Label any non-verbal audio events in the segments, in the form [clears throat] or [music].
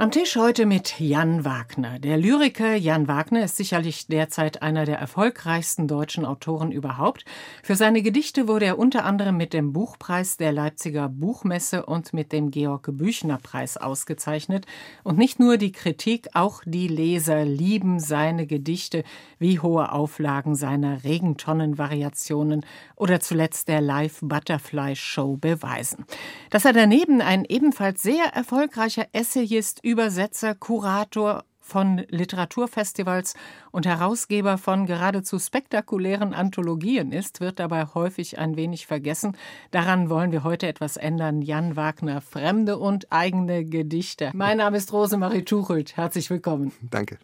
Am Tisch heute mit Jan Wagner. Der Lyriker Jan Wagner ist sicherlich derzeit einer der erfolgreichsten deutschen Autoren überhaupt. Für seine Gedichte wurde er unter anderem mit dem Buchpreis der Leipziger Buchmesse und mit dem Georg Büchner Preis ausgezeichnet. Und nicht nur die Kritik, auch die Leser lieben seine Gedichte, wie hohe Auflagen seiner Regentonnenvariationen oder zuletzt der Live Butterfly Show beweisen. Dass er daneben ein ebenfalls sehr erfolgreicher Essayist Übersetzer, Kurator von Literaturfestivals und Herausgeber von geradezu spektakulären Anthologien ist, wird dabei häufig ein wenig vergessen. Daran wollen wir heute etwas ändern. Jan Wagner, Fremde und eigene Gedichte. Mein Name ist Rosemarie Tuchelt. Herzlich willkommen. Danke.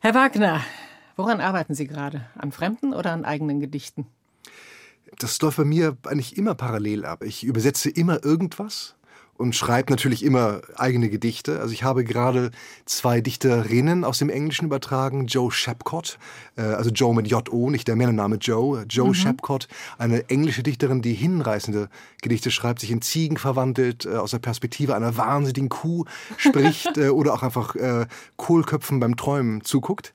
Herr Wagner, woran arbeiten Sie gerade? An fremden oder an eigenen Gedichten? Das läuft bei mir eigentlich immer parallel ab. Ich übersetze immer irgendwas und schreibt natürlich immer eigene Gedichte. Also ich habe gerade zwei Dichterinnen aus dem Englischen übertragen. Joe Shapcott, äh, also Joe mit J-O, nicht der Männername Joe. Joe mhm. Shapcott, eine englische Dichterin, die hinreißende Gedichte schreibt, sich in Ziegen verwandelt, äh, aus der Perspektive einer wahnsinnigen Kuh spricht [laughs] äh, oder auch einfach Kohlköpfen beim Träumen zuguckt.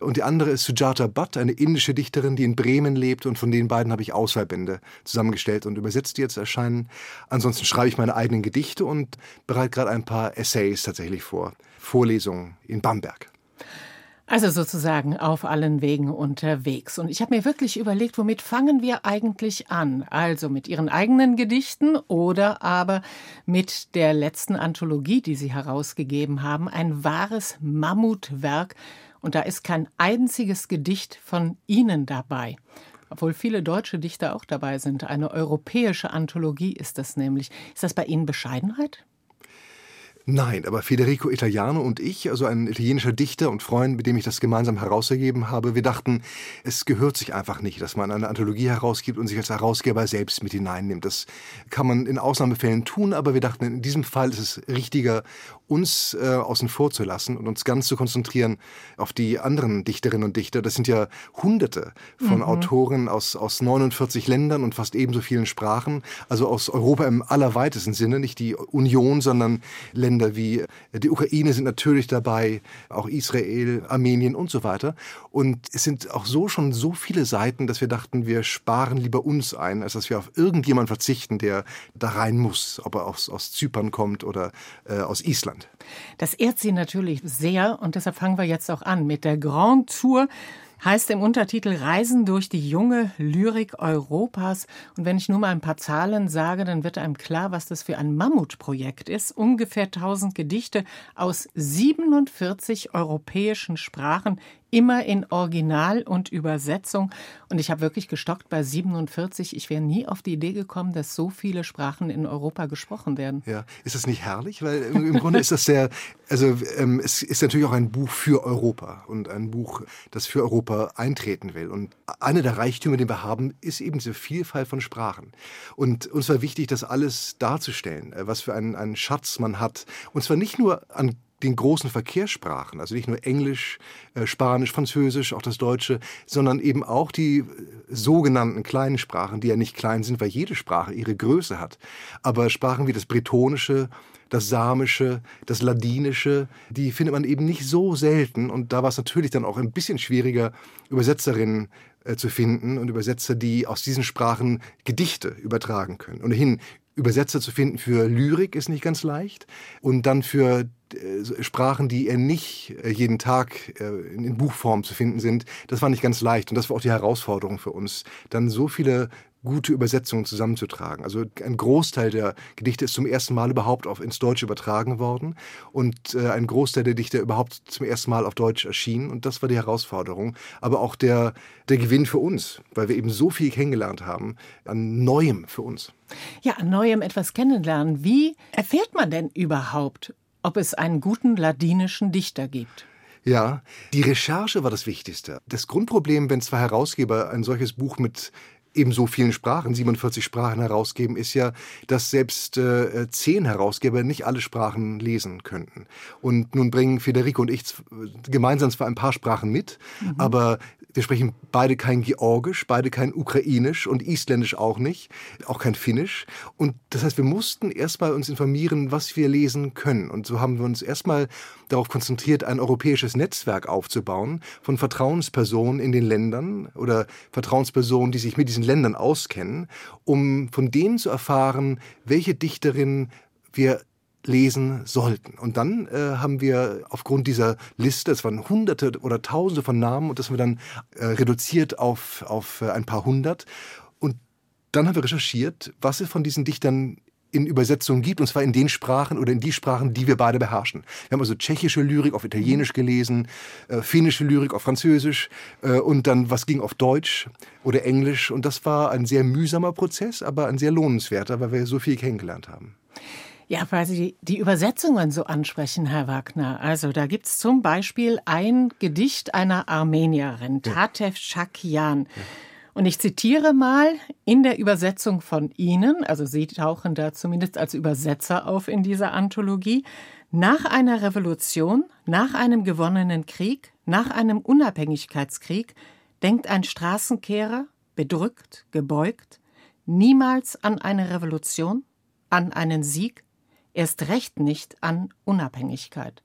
Und die andere ist Sujata Bhatt, eine indische Dichterin, die in Bremen lebt. Und von den beiden habe ich Auswahlbände zusammengestellt und übersetzt, die jetzt erscheinen. Ansonsten schreibe ich meine eigenen Gedichte und bereite gerade ein paar Essays tatsächlich vor. Vorlesungen in Bamberg. Also sozusagen auf allen Wegen unterwegs. Und ich habe mir wirklich überlegt, womit fangen wir eigentlich an? Also mit Ihren eigenen Gedichten oder aber mit der letzten Anthologie, die Sie herausgegeben haben. Ein wahres Mammutwerk und da ist kein einziges Gedicht von Ihnen dabei. Obwohl viele deutsche Dichter auch dabei sind. Eine europäische Anthologie ist das nämlich. Ist das bei Ihnen Bescheidenheit? Nein, aber Federico Italiano und ich, also ein italienischer Dichter und Freund, mit dem ich das gemeinsam herausgegeben habe, wir dachten, es gehört sich einfach nicht, dass man eine Anthologie herausgibt und sich als Herausgeber selbst mit hineinnimmt. Das kann man in Ausnahmefällen tun, aber wir dachten, in diesem Fall ist es richtiger, uns äh, außen vor zu lassen und uns ganz zu konzentrieren auf die anderen Dichterinnen und Dichter. Das sind ja Hunderte von mhm. Autoren aus, aus 49 Ländern und fast ebenso vielen Sprachen, also aus Europa im allerweitesten Sinne, nicht die Union, sondern Länder wie die Ukraine sind natürlich dabei, auch Israel, Armenien und so weiter. Und es sind auch so schon so viele Seiten, dass wir dachten, wir sparen lieber uns ein, als dass wir auf irgendjemanden verzichten, der da rein muss, ob er aus, aus Zypern kommt oder äh, aus Island. Das ehrt Sie natürlich sehr und deshalb fangen wir jetzt auch an mit der Grand Tour heißt im Untertitel Reisen durch die junge Lyrik Europas. Und wenn ich nur mal ein paar Zahlen sage, dann wird einem klar, was das für ein Mammutprojekt ist. Ungefähr 1000 Gedichte aus 47 europäischen Sprachen immer in Original und Übersetzung. Und ich habe wirklich gestockt bei 47. Ich wäre nie auf die Idee gekommen, dass so viele Sprachen in Europa gesprochen werden. Ja, ist das nicht herrlich? Weil im, Grunde ist das sehr, also ähm, es ist natürlich auch ein Buch für Europa und ein Buch, das für Europa eintreten will. Und einer der Reichtümer, den wir haben, ist eben diese Vielfalt von Sprachen. Und uns war wichtig, das alles darzustellen, äh, was für einen, einen Schatz man hat. Und zwar nicht nur an den großen Verkehrssprachen, also nicht nur Englisch, äh, Spanisch, Französisch, auch das Deutsche, sondern eben auch die äh, sogenannten kleinen Sprachen, die ja nicht klein sind, weil jede Sprache ihre Größe hat. Aber Sprachen wie das Bretonische, das Samische, das Ladinische, die findet man eben nicht so selten. Und da war es natürlich dann auch ein bisschen schwieriger, Übersetzerinnen äh, zu finden und Übersetzer, die aus diesen Sprachen Gedichte übertragen können. Ohnehin Übersetzer zu finden für Lyrik ist nicht ganz leicht. Und dann für äh, Sprachen, die er nicht äh, jeden Tag äh, in Buchform zu finden sind, das war nicht ganz leicht. Und das war auch die Herausforderung für uns, dann so viele gute Übersetzungen zusammenzutragen. Also ein Großteil der Gedichte ist zum ersten Mal überhaupt auf, ins Deutsche übertragen worden und äh, ein Großteil der Dichter überhaupt zum ersten Mal auf Deutsch erschienen und das war die Herausforderung, aber auch der, der Gewinn für uns, weil wir eben so viel kennengelernt haben an Neuem für uns. Ja, an Neuem etwas kennenlernen. Wie erfährt man denn überhaupt, ob es einen guten ladinischen Dichter gibt? Ja, die Recherche war das Wichtigste. Das Grundproblem, wenn zwei Herausgeber ein solches Buch mit eben so vielen Sprachen, 47 Sprachen herausgeben, ist ja, dass selbst äh, zehn Herausgeber nicht alle Sprachen lesen könnten. Und nun bringen Federico und ich gemeinsam zwar ein paar Sprachen mit, mhm. aber wir sprechen beide kein Georgisch, beide kein Ukrainisch und Isländisch auch nicht, auch kein Finnisch. Und das heißt, wir mussten erstmal uns informieren, was wir lesen können. Und so haben wir uns erstmal darauf konzentriert, ein europäisches Netzwerk aufzubauen von Vertrauenspersonen in den Ländern oder Vertrauenspersonen, die sich mit diesen Ländern auskennen, um von denen zu erfahren, welche Dichterin wir lesen sollten. Und dann äh, haben wir aufgrund dieser Liste, es waren hunderte oder tausende von Namen und das haben wir dann äh, reduziert auf, auf äh, ein paar hundert. Und dann haben wir recherchiert, was es von diesen Dichtern in Übersetzungen gibt, und zwar in den Sprachen oder in die Sprachen, die wir beide beherrschen. Wir haben also tschechische Lyrik auf Italienisch gelesen, äh, finnische Lyrik auf Französisch äh, und dann was ging auf Deutsch oder Englisch. Und das war ein sehr mühsamer Prozess, aber ein sehr lohnenswerter, weil wir so viel kennengelernt haben. Ja, weil Sie die Übersetzungen so ansprechen, Herr Wagner. Also da gibt's zum Beispiel ein Gedicht einer Armenierin, Tatev Shakian. Ja. Und ich zitiere mal in der Übersetzung von Ihnen, also Sie tauchen da zumindest als Übersetzer auf in dieser Anthologie, nach einer Revolution, nach einem gewonnenen Krieg, nach einem Unabhängigkeitskrieg denkt ein Straßenkehrer, bedrückt, gebeugt, niemals an eine Revolution, an einen Sieg, erst recht nicht an Unabhängigkeit.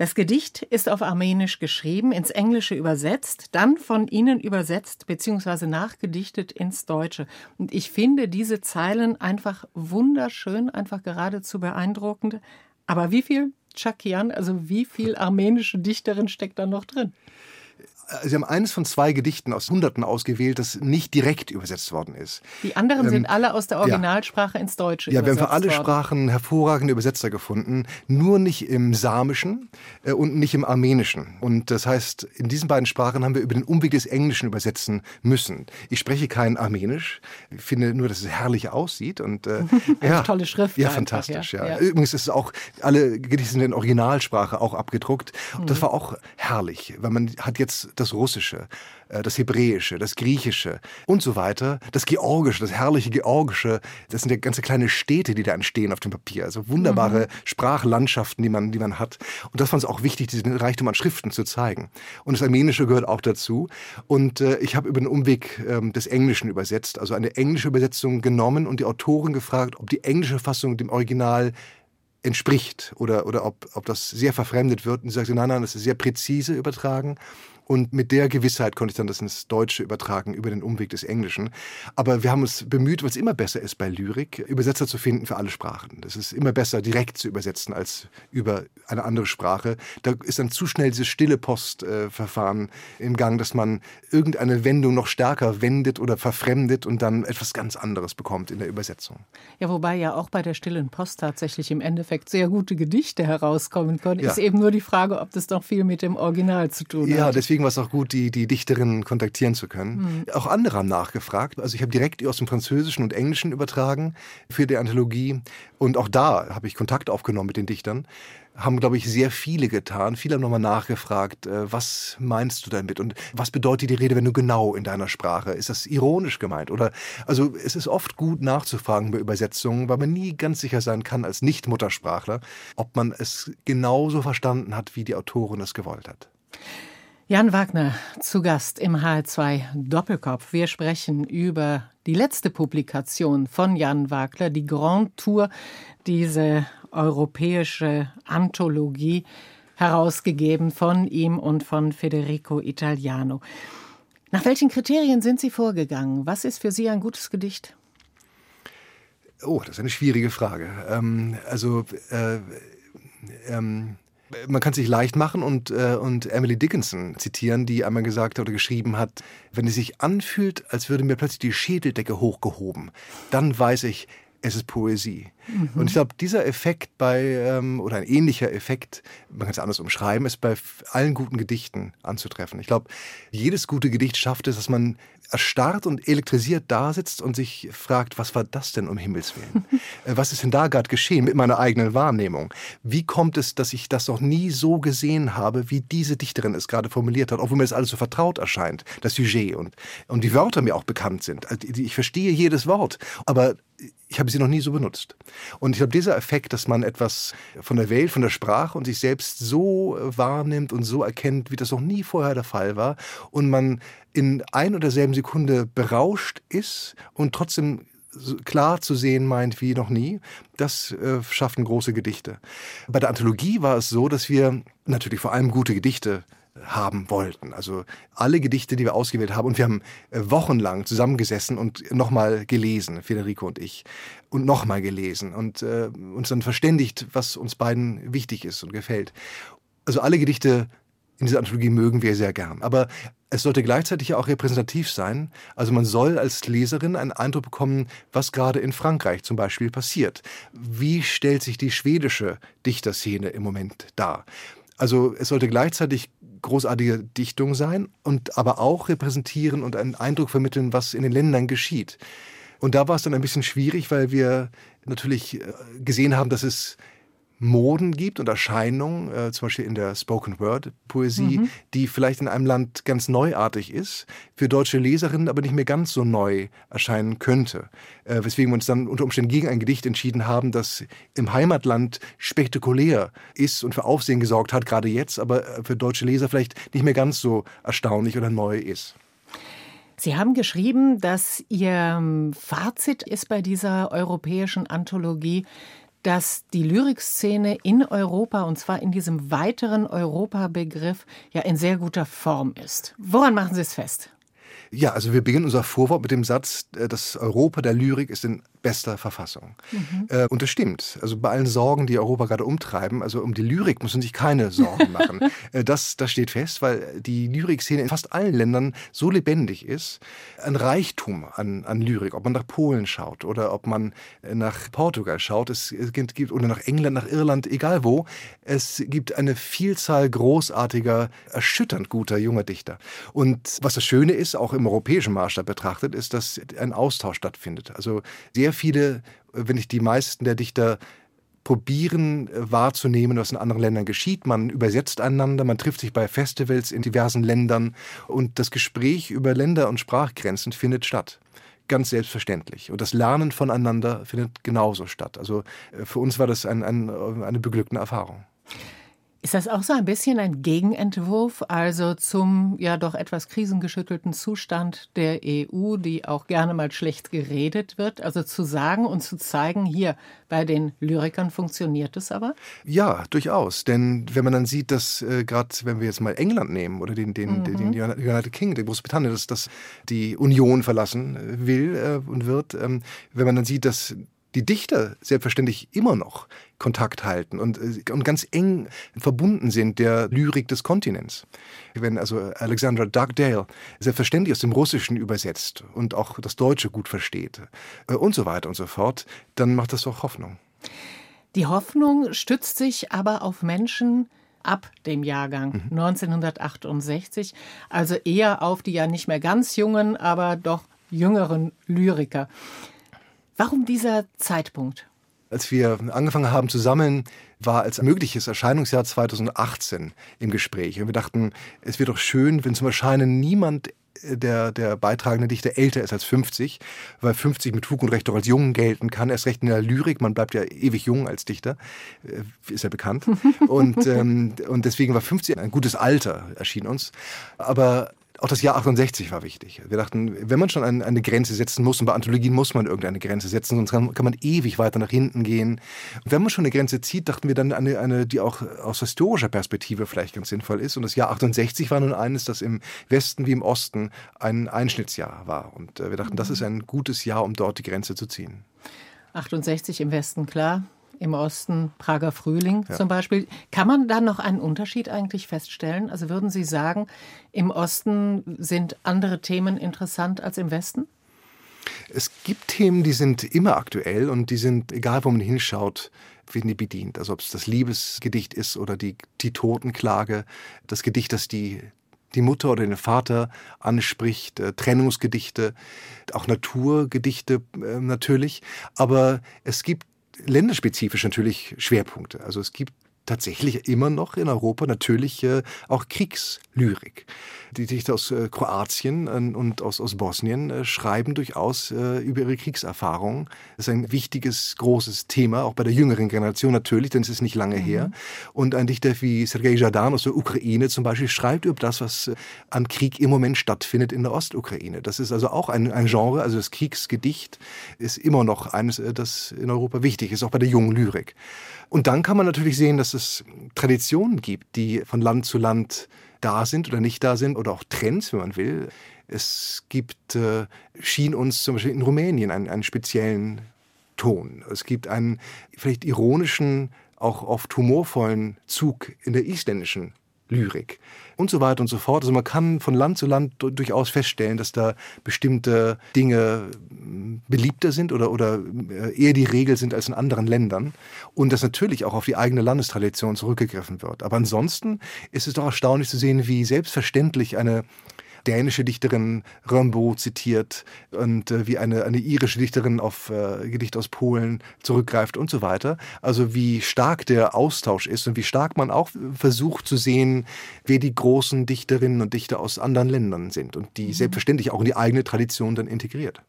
Das Gedicht ist auf Armenisch geschrieben, ins Englische übersetzt, dann von Ihnen übersetzt bzw. nachgedichtet ins Deutsche. Und ich finde diese Zeilen einfach wunderschön, einfach geradezu beeindruckend. Aber wie viel Chakian, also wie viel armenische Dichterin steckt da noch drin? Sie haben eines von zwei Gedichten aus Hunderten ausgewählt, das nicht direkt übersetzt worden ist. Die anderen ähm, sind alle aus der Originalsprache ja. ins Deutsche ja, übersetzt Ja, wir haben für alle worden. Sprachen hervorragende Übersetzer gefunden, nur nicht im Samischen äh, und nicht im Armenischen. Und das heißt, in diesen beiden Sprachen haben wir über den Umweg des Englischen übersetzen müssen. Ich spreche kein Armenisch, ich finde nur, dass es herrlich aussieht und äh, [laughs] ja, tolle Schrift. Ja, einfach, fantastisch. Ja. ja. Übrigens ist es auch alle Gedichte sind in Originalsprache auch abgedruckt. Und mhm. das war auch herrlich, weil man hat jetzt das Russische, äh, das Hebräische, das Griechische und so weiter, das Georgische, das herrliche Georgische. Das sind ja ganze kleine Städte, die da entstehen auf dem Papier. Also wunderbare mhm. Sprachlandschaften, die man, die man hat. Und das fand es auch wichtig, diesen Reichtum an Schriften zu zeigen. Und das Armenische gehört auch dazu. Und äh, ich habe über den Umweg ähm, des Englischen übersetzt, also eine englische Übersetzung genommen und die Autorin gefragt, ob die englische Fassung dem Original entspricht oder, oder ob, ob das sehr verfremdet wird. Und sie sagte, nein, nein, das ist sehr präzise übertragen. Und mit der Gewissheit konnte ich dann das ins Deutsche übertragen über den Umweg des Englischen. Aber wir haben uns bemüht, was immer besser ist bei Lyrik, Übersetzer zu finden für alle Sprachen. Das ist immer besser, direkt zu übersetzen als über eine andere Sprache. Da ist dann zu schnell dieses stille Postverfahren äh, im Gang, dass man irgendeine Wendung noch stärker wendet oder verfremdet und dann etwas ganz anderes bekommt in der Übersetzung. Ja, wobei ja auch bei der stillen Post tatsächlich im Endeffekt sehr gute Gedichte herauskommen können. Ja. Ist eben nur die Frage, ob das doch viel mit dem Original zu tun hat. Ja, deswegen deswegen war es auch gut, die, die Dichterinnen kontaktieren zu können. Mhm. Auch andere haben nachgefragt. Also ich habe direkt aus dem Französischen und Englischen übertragen für die Anthologie. Und auch da habe ich Kontakt aufgenommen mit den Dichtern. Haben, glaube ich, sehr viele getan. Viele haben nochmal nachgefragt, äh, was meinst du damit? Und was bedeutet die Rede, wenn du genau in deiner Sprache? Ist das ironisch gemeint? Oder, also, es ist oft gut nachzufragen bei Übersetzungen, weil man nie ganz sicher sein kann als Nicht-Muttersprachler, ob man es genauso verstanden hat, wie die Autorin es gewollt hat. Jan Wagner zu Gast im HR2 Doppelkopf. Wir sprechen über die letzte Publikation von Jan Wagner, die Grand Tour, diese europäische Anthologie, herausgegeben von ihm und von Federico Italiano. Nach welchen Kriterien sind Sie vorgegangen? Was ist für Sie ein gutes Gedicht? Oh, das ist eine schwierige Frage. Ähm, also, äh, ähm, man kann es sich leicht machen und, äh, und Emily Dickinson zitieren, die einmal gesagt oder geschrieben hat, wenn es sich anfühlt, als würde mir plötzlich die Schädeldecke hochgehoben, dann weiß ich, es ist Poesie. Mhm. Und ich glaube, dieser Effekt bei, ähm, oder ein ähnlicher Effekt, man kann es anders umschreiben, ist bei allen guten Gedichten anzutreffen. Ich glaube, jedes gute Gedicht schafft es, dass man erstarrt und elektrisiert da sitzt und sich fragt, was war das denn um Himmels Willen? [laughs] Äh, was ist denn da gerade geschehen mit meiner eigenen Wahrnehmung? Wie kommt es, dass ich das noch nie so gesehen habe, wie diese Dichterin es gerade formuliert hat, obwohl mir das alles so vertraut erscheint, das Sujet und, und die Wörter mir auch bekannt sind. Also ich verstehe jedes Wort, aber ich habe sie noch nie so benutzt. Und ich glaube, dieser Effekt, dass man etwas von der Welt, von der Sprache und sich selbst so wahrnimmt und so erkennt, wie das noch nie vorher der Fall war, und man in ein oder derselben Sekunde berauscht ist und trotzdem klar zu sehen meint wie noch nie, das äh, schaffen große Gedichte. Bei der Anthologie war es so, dass wir natürlich vor allem gute Gedichte haben wollten. Also alle Gedichte, die wir ausgewählt haben. Und wir haben äh, wochenlang zusammengesessen und nochmal gelesen, Federico und ich. Und nochmal gelesen und äh, uns dann verständigt, was uns beiden wichtig ist und gefällt. Also alle Gedichte in dieser Anthologie mögen wir sehr gern. Aber es sollte gleichzeitig auch repräsentativ sein. Also man soll als Leserin einen Eindruck bekommen, was gerade in Frankreich zum Beispiel passiert. Wie stellt sich die schwedische Dichterszene im Moment dar? Also es sollte gleichzeitig großartige Dichtung sein und aber auch repräsentieren und einen Eindruck vermitteln, was in den Ländern geschieht. Und da war es dann ein bisschen schwierig, weil wir natürlich äh, gesehen haben, dass es Moden gibt und Erscheinungen, äh, zum Beispiel in der Spoken Word Poesie, mhm. die vielleicht in einem Land ganz neuartig ist, für deutsche Leserinnen aber nicht mehr ganz so neu erscheinen könnte. Äh, weswegen wir uns dann unter Umständen gegen ein Gedicht entschieden haben, das im Heimatland spektakulär ist und für Aufsehen gesorgt hat, gerade jetzt, aber äh, für deutsche Leser vielleicht nicht mehr ganz so erstaunlich oder neu ist. Sie haben geschrieben, dass Ihr Fazit ist bei dieser europäischen Anthologie, dass die Lyrikszene in Europa, und zwar in diesem weiteren Europa-Begriff, ja in sehr guter Form ist. Woran machen Sie es fest? Ja, also wir beginnen unser Vorwort mit dem Satz, äh, das Europa der Lyrik ist in bester Verfassung. Mhm. Äh, und das stimmt. Also bei allen Sorgen, die Europa gerade umtreiben, also um die Lyrik muss man sich keine Sorgen [laughs] machen. äh, das, das steht fest, weil die Lyrikszene in fast allen Ländern so lebendig ist. Ein Reichtum an, an Lyrik, ob man nach Polen schaut oder ob man äh, nach Portugal schaut, es, es gibt, oder nach England, nach Irland, egal wo. Es gibt eine Vielzahl großartiger, erschütternd guter junger Dichter. Und was das Schöne ist, auch im europäischen Maßstab betrachtet, ist, dass ein Austausch stattfindet. Also sehr sehr viele, wenn nicht die meisten der Dichter probieren äh, wahrzunehmen, was in anderen Ländern geschieht. Man übersetzt einander, man trifft sich bei Festivals in diversen Ländern und das Gespräch über Länder- und Sprachgrenzen findet statt. Ganz selbstverständlich. Und das Lernen voneinander findet genauso statt. Also äh, für uns war das ein, ein, eine beglückende Erfahrung. Ist das auch so ein bisschen ein Gegenentwurf, also zum ja doch etwas krisengeschüttelten Zustand der EU, die auch gerne mal schlecht geredet wird? Also zu sagen und zu zeigen, hier bei den Lyrikern funktioniert es aber? Ja, durchaus. Denn wenn man dann sieht, dass äh, gerade, wenn wir jetzt mal England nehmen oder den, den, mhm. den United Kingdom, Großbritannien, dass, dass die Union verlassen äh, will äh, und wird, ähm, wenn man dann sieht, dass die Dichter selbstverständlich immer noch Kontakt halten und, äh, und ganz eng verbunden sind der Lyrik des Kontinents. Wenn also Alexandra Dugdale selbstverständlich aus dem Russischen übersetzt und auch das Deutsche gut versteht äh, und so weiter und so fort, dann macht das doch Hoffnung. Die Hoffnung stützt sich aber auf Menschen, ab dem Jahrgang mhm. 1968, also eher auf die ja nicht mehr ganz jungen, aber doch jüngeren Lyriker. Warum dieser Zeitpunkt? Als wir angefangen haben zu sammeln, war als mögliches Erscheinungsjahr 2018 im Gespräch. Und wir dachten, es wäre doch schön, wenn zum Erscheinen niemand äh, der, der beitragende Dichter älter ist als 50, weil 50 mit Fug und Recht doch als jung gelten kann. Erst recht in der Lyrik, man bleibt ja ewig jung als Dichter, äh, ist ja bekannt. [laughs] Und, ähm, und deswegen war 50 ein gutes Alter, erschien uns. Aber auch das Jahr 68 war wichtig. Wir dachten, wenn man schon eine, eine Grenze setzen muss, und bei Anthologien muss man irgendeine Grenze setzen, sonst kann, kann, man ewig weiter nach hinten gehen. Und wenn man schon eine Grenze zieht, dachten wir dann eine, eine, die auch aus historischer Perspektive vielleicht ganz sinnvoll ist. Und das Jahr 68 war nun eines, das im Westen wie im Osten ein Einschnittsjahr war. Und äh, wir dachten, das ist ein gutes Jahr, um dort die Grenze zu ziehen. 68 im Westen, klar im Osten, Prager Frühling ja. zum Beispiel. Kann man da noch einen Unterschied eigentlich feststellen? Also würden Sie sagen, im Osten sind andere Themen interessant als im Westen? Es gibt Themen, die sind immer aktuell und die sind, egal wo man hinschaut, werden die bedient. Also ob es das Liebesgedicht ist oder die, die Totenklage, das Gedicht, das die die Mutter oder den Vater anspricht, äh, Trennungsgedichte, auch Naturgedichte äh, natürlich. Aber es gibt länderspezifisch natürlich Schwerpunkte. Also es gibt tatsächlich immer noch in Europa natürlich äh, auch Kriegslyrik. Die Dichter aus äh, Kroatien und aus, aus Bosnien äh, schreiben durchaus über ihre Kriegserfahrungen. Das ist ein wichtiges, großes Thema, auch bei der jüngeren Generation natürlich, denn es ist nicht lange mhm. her. Und ein Dichter wie Sergei Jadan aus der Ukraine zum Beispiel schreibt über das, was an Krieg im Moment stattfindet in der Ostukraine. Das ist also auch ein, ein Genre, also das Kriegsgedicht ist immer noch eines, das in Europa wichtig ist, auch bei der jungen Lyrik. Und dann kann man natürlich sehen, dass es Traditionen gibt, die von Land zu Land da sind oder nicht da sind oder auch Trends, wenn man will. Es gibt, äh, schien uns zum Beispiel in Rumänien einen, einen speziellen Ton. Es gibt einen vielleicht ironischen, auch oft humorvollen Zug in der isländischen Lyrik und so weiter und so fort. Also man kann von Land zu Land durchaus feststellen, dass da bestimmte Dinge hm, beliebter sind oder, oder äh, eher die Regel sind als in anderen Ländern und dass natürlich auch auf die eigene Landestradition zurückgegriffen wird. Aber ansonsten ist es doch erstaunlich zu sehen, wie selbstverständlich eine dänische Dichterin Rimbaud zitiert und äh, wie eine, eine irische Dichterin auf äh, Gedichte aus Polen zurückgreift und so weiter. Also wie stark der Austausch ist und wie stark man auch versucht zu sehen, wer die großen Dichterinnen und Dichter aus anderen Ländern sind und die mhm. selbstverständlich auch in die eigene Tradition dann integriert.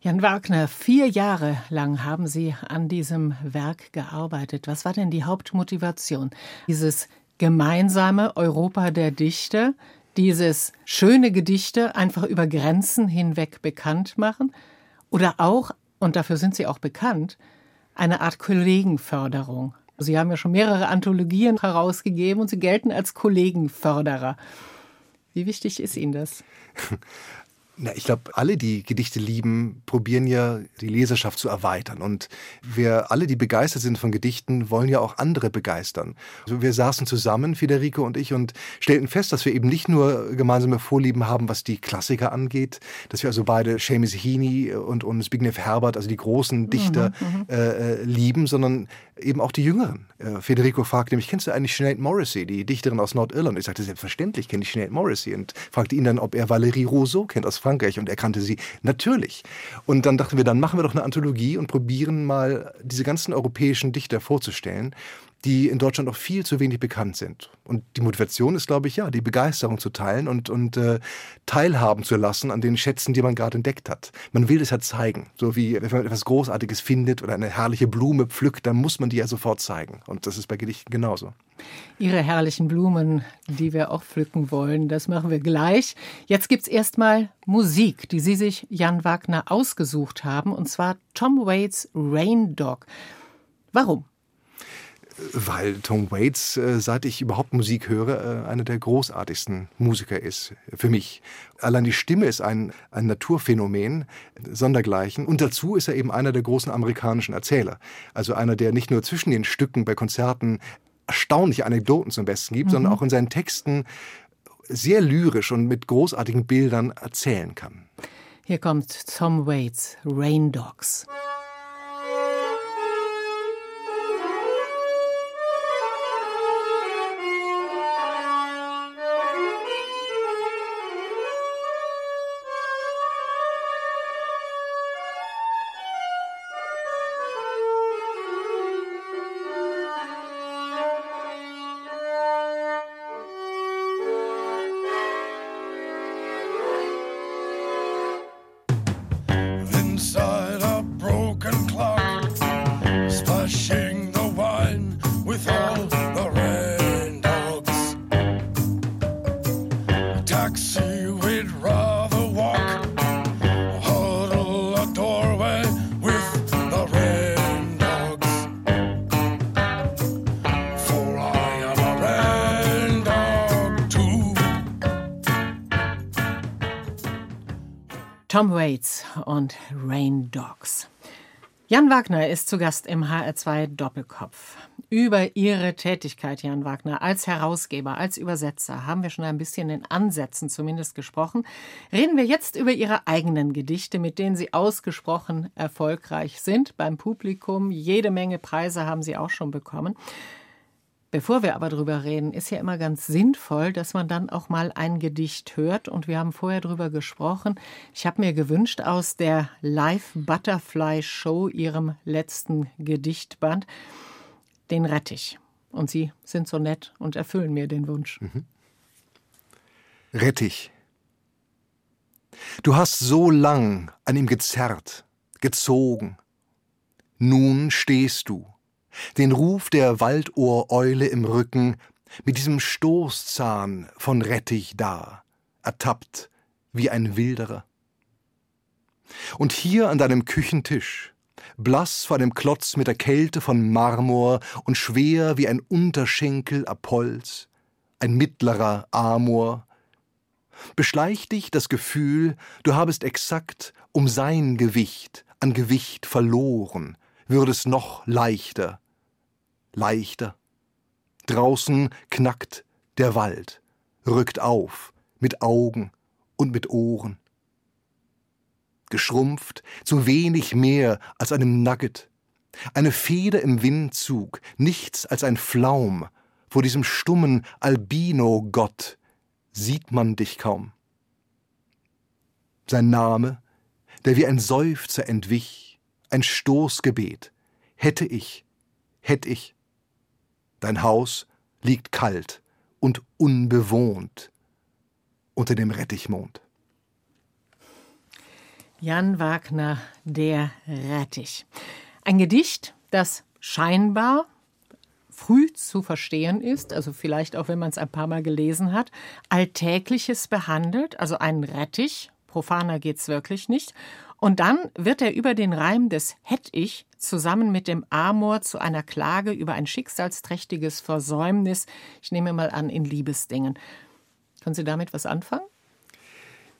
Jan Wagner, vier Jahre lang haben Sie an diesem Werk gearbeitet. Was war denn die Hauptmotivation? Dieses gemeinsame Europa der Dichter, dieses schöne Gedichte einfach über Grenzen hinweg bekannt machen oder auch, und dafür sind sie auch bekannt, eine Art Kollegenförderung. Sie haben ja schon mehrere Anthologien herausgegeben und Sie gelten als Kollegenförderer. Wie wichtig ist Ihnen das? [laughs] Na, ich glaube, alle, die Gedichte lieben, probieren ja, die Leserschaft zu erweitern. Und wir alle, die begeistert sind von Gedichten, wollen ja auch andere begeistern. Also wir saßen zusammen, Federico und ich, und stellten fest, dass wir eben nicht nur gemeinsame Vorlieben haben, was die Klassiker angeht, dass wir also beide Seamus Heaney und, und Zbigniew Herbert, also die großen Dichter, mhm, mhm. äh, äh, lieben, sondern eben auch die Jüngeren. Äh, Federico fragte mich, kennst du eigentlich Sinead Morrissey, die Dichterin aus Nordirland? Ich sagte, selbstverständlich kenne ich Sinead Morrissey und fragte ihn dann, ob er Valérie Rousseau kennt aus Frankreich und er kannte sie natürlich. Und dann dachten wir, dann machen wir doch eine Anthologie und probieren mal diese ganzen europäischen Dichter vorzustellen die in Deutschland noch viel zu wenig bekannt sind. Und die Motivation ist, glaube ich, ja, die Begeisterung zu teilen und, und äh, teilhaben zu lassen an den Schätzen, die man gerade entdeckt hat. Man will es ja zeigen. So wie, wenn man etwas Großartiges findet oder eine herrliche Blume pflückt, dann muss man die ja sofort zeigen. Und das ist bei Gedichten genauso. Ihre herrlichen Blumen, die wir auch pflücken wollen, das machen wir gleich. Jetzt gibt es erstmal Musik, die Sie sich Jan Wagner ausgesucht haben, und zwar Tom Waits Rain Dog. Warum? Weil Tom Waits, äh, seit ich überhaupt Musik höre, äh, einer der großartigsten Musiker ist für mich. Allein die Stimme ist ein, ein Naturphänomen, sondergleichen. Und dazu ist er eben einer der großen amerikanischen Erzähler. Also einer, der nicht nur zwischen den Stücken bei Konzerten erstaunliche Anekdoten zum Besten gibt, mhm. sondern auch in seinen Texten sehr lyrisch und mit großartigen Bildern erzählen kann. Hier kommt Tom Waits, Rain Dogs. Waits und Rain Dogs. Jan Wagner ist zu Gast im HR2 Doppelkopf. Über Ihre Tätigkeit, Jan Wagner, als Herausgeber, als Übersetzer haben wir schon ein bisschen in Ansätzen zumindest gesprochen. Reden wir jetzt über Ihre eigenen Gedichte, mit denen Sie ausgesprochen erfolgreich sind beim Publikum. Jede Menge Preise haben Sie auch schon bekommen. Bevor wir aber drüber reden, ist ja immer ganz sinnvoll, dass man dann auch mal ein Gedicht hört. Und wir haben vorher drüber gesprochen. Ich habe mir gewünscht aus der Live Butterfly Show, ihrem letzten Gedichtband, den Rettich. Und Sie sind so nett und erfüllen mir den Wunsch. Mhm. Rettich. Du hast so lang an ihm gezerrt, gezogen. Nun stehst du den Ruf der Waldohreule im Rücken, mit diesem Stoßzahn von Rettich da, ertappt wie ein Wilderer. Und hier an deinem Küchentisch, blass vor dem Klotz mit der Kälte von Marmor und schwer wie ein Unterschenkel Apolls, ein mittlerer Amor, beschleicht dich das Gefühl, du habest exakt um sein Gewicht an Gewicht verloren, würdest noch leichter, leichter. Draußen knackt der Wald, rückt auf, mit Augen und mit Ohren. Geschrumpft zu wenig mehr als einem Nugget, eine Feder im Windzug, nichts als ein Flaum, vor diesem stummen Albino-Gott sieht man dich kaum. Sein Name, der wie ein Seufzer entwich, ein Stoßgebet, hätte ich, hätte ich. Dein Haus liegt kalt und unbewohnt unter dem Rettichmond. Jan Wagner, der Rettich. Ein Gedicht, das scheinbar früh zu verstehen ist, also vielleicht auch wenn man es ein paar Mal gelesen hat, Alltägliches behandelt, also einen Rettich, profaner geht es wirklich nicht, und dann wird er über den Reim des Hätt ich zusammen mit dem Amor zu einer Klage über ein schicksalsträchtiges Versäumnis, ich nehme mal an, in Liebesdingen. Können Sie damit was anfangen?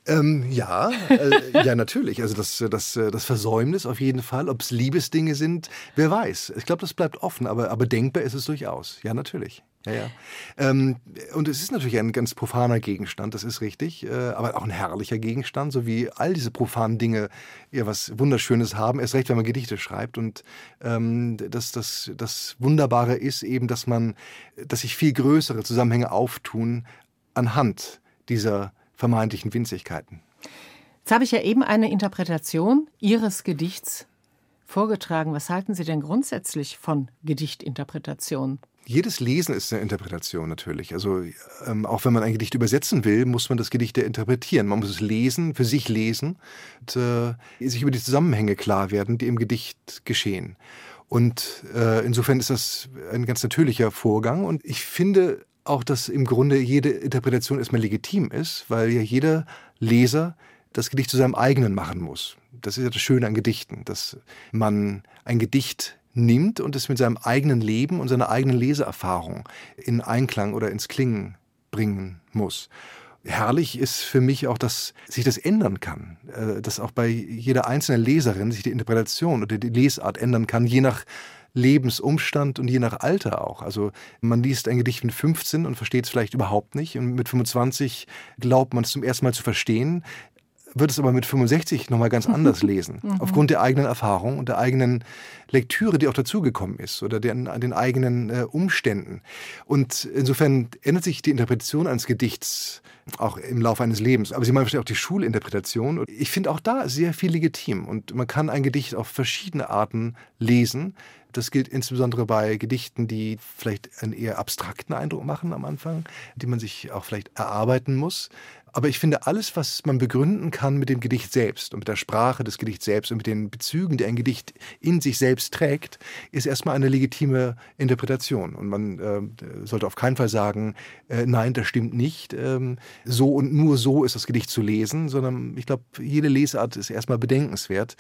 Ähm, ja, äh, ja, natürlich. Also das, das, das Versäumnis auf jeden Fall. Ob es Liebesdinge sind, wer weiß. Ich glaube, das bleibt offen, aber, aber denkbar ist es durchaus. Ja, natürlich. Ja, ja. Ähm, und es ist natürlich ein ganz profaner Gegenstand, das ist richtig, äh, aber auch ein herrlicher Gegenstand, so wie all diese profanen Dinge ja was Wunderschönes haben, erst recht, wenn man Gedichte schreibt. Und ähm, das, das, das Wunderbare ist eben, dass man, dass sich viel größere Zusammenhänge auftun anhand dieser vermeintlichen Winzigkeiten. Jetzt habe ich ja eben eine Interpretation Ihres Gedichts vorgetragen. Was halten Sie denn grundsätzlich von Gedichtinterpretation? Jedes Lesen ist eine Interpretation natürlich. Also ähm, auch wenn man ein Gedicht übersetzen will, muss man das Gedicht ja interpretieren. Man muss es lesen, für sich lesen und äh, sich über die Zusammenhänge klar werden, die im Gedicht geschehen. Und äh, insofern ist das ein ganz natürlicher Vorgang. Und ich finde auch, dass im Grunde jede Interpretation erstmal legitim ist, weil ja jeder Leser das Gedicht zu seinem eigenen machen muss. Das ist ja das Schöne an Gedichten, dass man ein Gedicht nimmt und es mit seinem eigenen Leben und seiner eigenen Leseerfahrung in Einklang oder ins Klingen bringen muss. Herrlich ist für mich auch, dass sich das ändern kann, äh, dass auch bei jeder einzelnen Leserin sich die Interpretation oder die Lesart ändern kann, je nach Lebensumstand und je nach Alter auch. Also man liest ein Gedicht mit 15 und versteht es vielleicht überhaupt nicht und mit 25 glaubt man es zum ersten Mal zu verstehen wird es aber mit 65 nochmal ganz [laughs] anders lesen. Mhm. Aufgrund der eigenen Erfahrung und der eigenen Lektüre, die auch dazugekommen ist oder den, den eigenen äh, Umständen. Und insofern ändert sich die Interpretation eines Gedichts auch im Laufe eines Lebens. Aber Sie meinen vielleicht auch die Schulinterpretation. Ich finde auch da sehr viel legitim. Und man kann ein Gedicht auf verschiedene Arten lesen. Das gilt insbesondere bei Gedichten, die vielleicht einen eher abstrakten Eindruck machen am Anfang, die man sich auch vielleicht erarbeiten muss. Aber ich finde, alles, was man begründen kann mit dem Gedicht selbst und mit der Sprache des Gedichts selbst und mit den Bezügen, die ein Gedicht in sich selbst trägt, ist erstmal eine legitime Interpretation. Und man äh, sollte auf keinen Fall sagen, äh, nein, das stimmt nicht. Ähm, so und nur so ist das Gedicht zu lesen, sondern ich glaube, jede Lesart ist erstmal bedenkenswert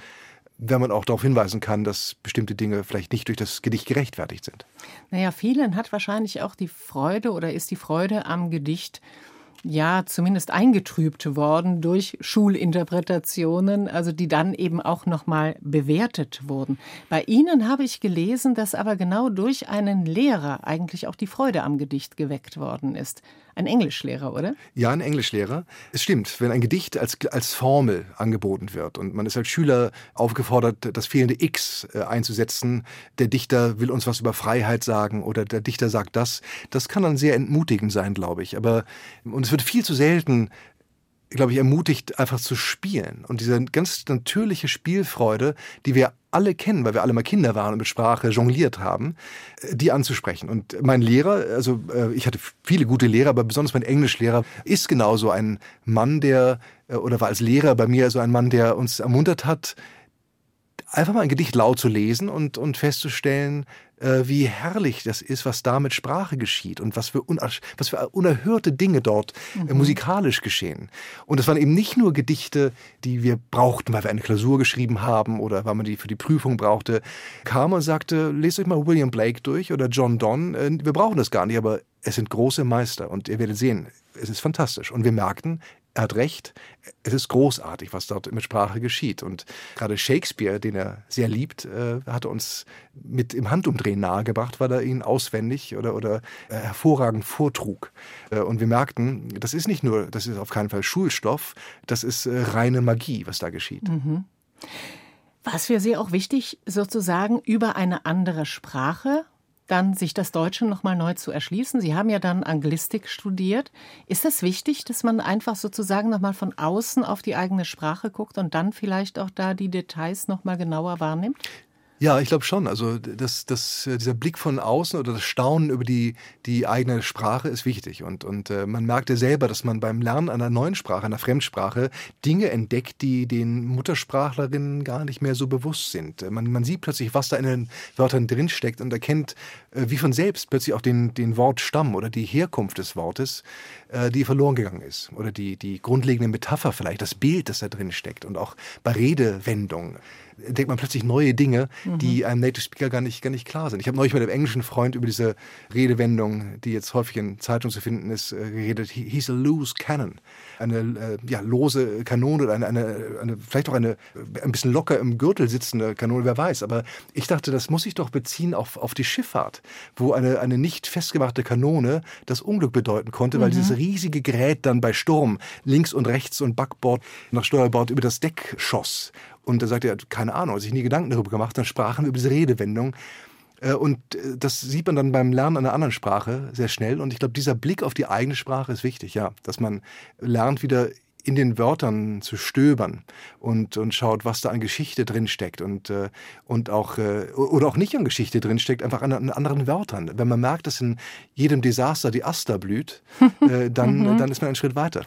wenn man auch darauf hinweisen kann, dass bestimmte Dinge vielleicht nicht durch das Gedicht gerechtfertigt sind. Naja, vielen hat wahrscheinlich auch die Freude oder ist die Freude am Gedicht ja zumindest eingetrübt worden durch Schulinterpretationen, also die dann eben auch nochmal bewertet wurden. Bei Ihnen habe ich gelesen, dass aber genau durch einen Lehrer eigentlich auch die Freude am Gedicht geweckt worden ist. Ein Englischlehrer, oder? Ja, ein Englischlehrer. Es stimmt, wenn ein Gedicht als, als Formel angeboten wird und man ist als Schüler aufgefordert, das fehlende X äh, einzusetzen, der Dichter will uns was über Freiheit sagen oder der Dichter sagt das, das kann dann sehr entmutigend sein, glaube ich. Aber, und es wird viel zu selten glaube ich, ermutigt, einfach zu spielen. Und diese ganz natürliche Spielfreude, die wir alle kennen, weil wir alle mal Kinder waren und mit Sprache jongliert haben, äh, die anzusprechen. Und mein Lehrer, also äh, ich hatte viele gute Lehrer, aber besonders mein Englischlehrer ist genauso ein Mann, der, äh, oder war als Lehrer bei mir so ein Mann, der uns ermuntert hat, einfach mal ein Gedicht laut zu lesen und, und festzustellen, äh, wie herrlich das ist, was da mit Sprache geschieht und was für, was für unerhörte Dinge dort äh, mhm. musikalisch geschehen. Und es waren eben nicht nur Gedichte, die wir brauchten, weil wir eine Klausur geschrieben haben oder weil man die für die Prüfung brauchte. Kam und sagte, lest euch mal William Blake durch oder John Donne. Äh, wir brauchen das gar nicht, aber es sind große Meister und ihr werdet sehen, es ist fantastisch. Und wir merkten, er hat recht, es ist großartig, was dort mit Sprache geschieht. Und gerade Shakespeare, den er sehr liebt, äh, hat uns mit im Handumdrehen nahegebracht, weil er ihn auswendig oder, oder äh, hervorragend vortrug. Äh, und wir merkten, das ist nicht nur, das ist auf keinen Fall Schulstoff, das ist äh, reine Magie, was da geschieht. Mhm. War es für Sie auch wichtig, sozusagen über eine andere Sprache dann sich das Deutsche nochmal neu zu erschließen. Sie haben ja dann Anglistik studiert. Ist das wichtig, dass man einfach sozusagen nochmal von außen auf die eigene Sprache guckt und dann vielleicht auch da die Details nochmal genauer wahrnimmt? Ja, ich glaube schon. Also das, das, äh, dieser Blick von außen oder das Staunen über die, die eigene Sprache ist wichtig. Und, und äh, man merkt ja selber, dass man beim Lernen einer neuen Sprache, einer Fremdsprache, Dinge entdeckt, die den Muttersprachlerinnen gar nicht mehr so bewusst sind. Man, man sieht plötzlich, was da in den Wörtern drinsteckt und erkennt äh, wie von selbst plötzlich auch den, den Wortstamm oder die Herkunft des Wortes, äh, die verloren gegangen ist. Oder die, die grundlegende Metapher vielleicht, das Bild, das da drin steckt. Und auch bei Redewendungen entdeckt man plötzlich neue Dinge, mhm. die einem Native Speaker gar nicht, gar nicht klar sind. Ich habe neulich mit einem englischen Freund über diese Redewendung, die jetzt häufig in Zeitungen zu finden ist, äh, geredet. He's a loose cannon. Eine äh, ja, lose Kanone oder eine, eine, eine, vielleicht auch eine ein bisschen locker im Gürtel sitzende Kanone, wer weiß. Aber ich dachte, das muss ich doch beziehen auf, auf die Schifffahrt, wo eine, eine nicht festgemachte Kanone das Unglück bedeuten konnte, weil mhm. dieses riesige Gerät dann bei Sturm links und rechts und Backbord nach Steuerbord über das Deck schoss. Und da sagte er, keine Ahnung, hat sich nie Gedanken darüber gemacht. Dann sprachen wir über diese Redewendung. Äh, und äh, das sieht man dann beim Lernen einer anderen Sprache sehr schnell. Und ich glaube, dieser Blick auf die eigene Sprache ist wichtig, ja. Dass man lernt, wieder in den Wörtern zu stöbern und, und schaut, was da an Geschichte drinsteckt und, äh, und auch, oder auch nicht an Geschichte drinsteckt, einfach an, an anderen Wörtern. Wenn man merkt, dass in jedem Desaster die Aster blüht, [laughs] dann, mhm. dann ist man einen Schritt weiter.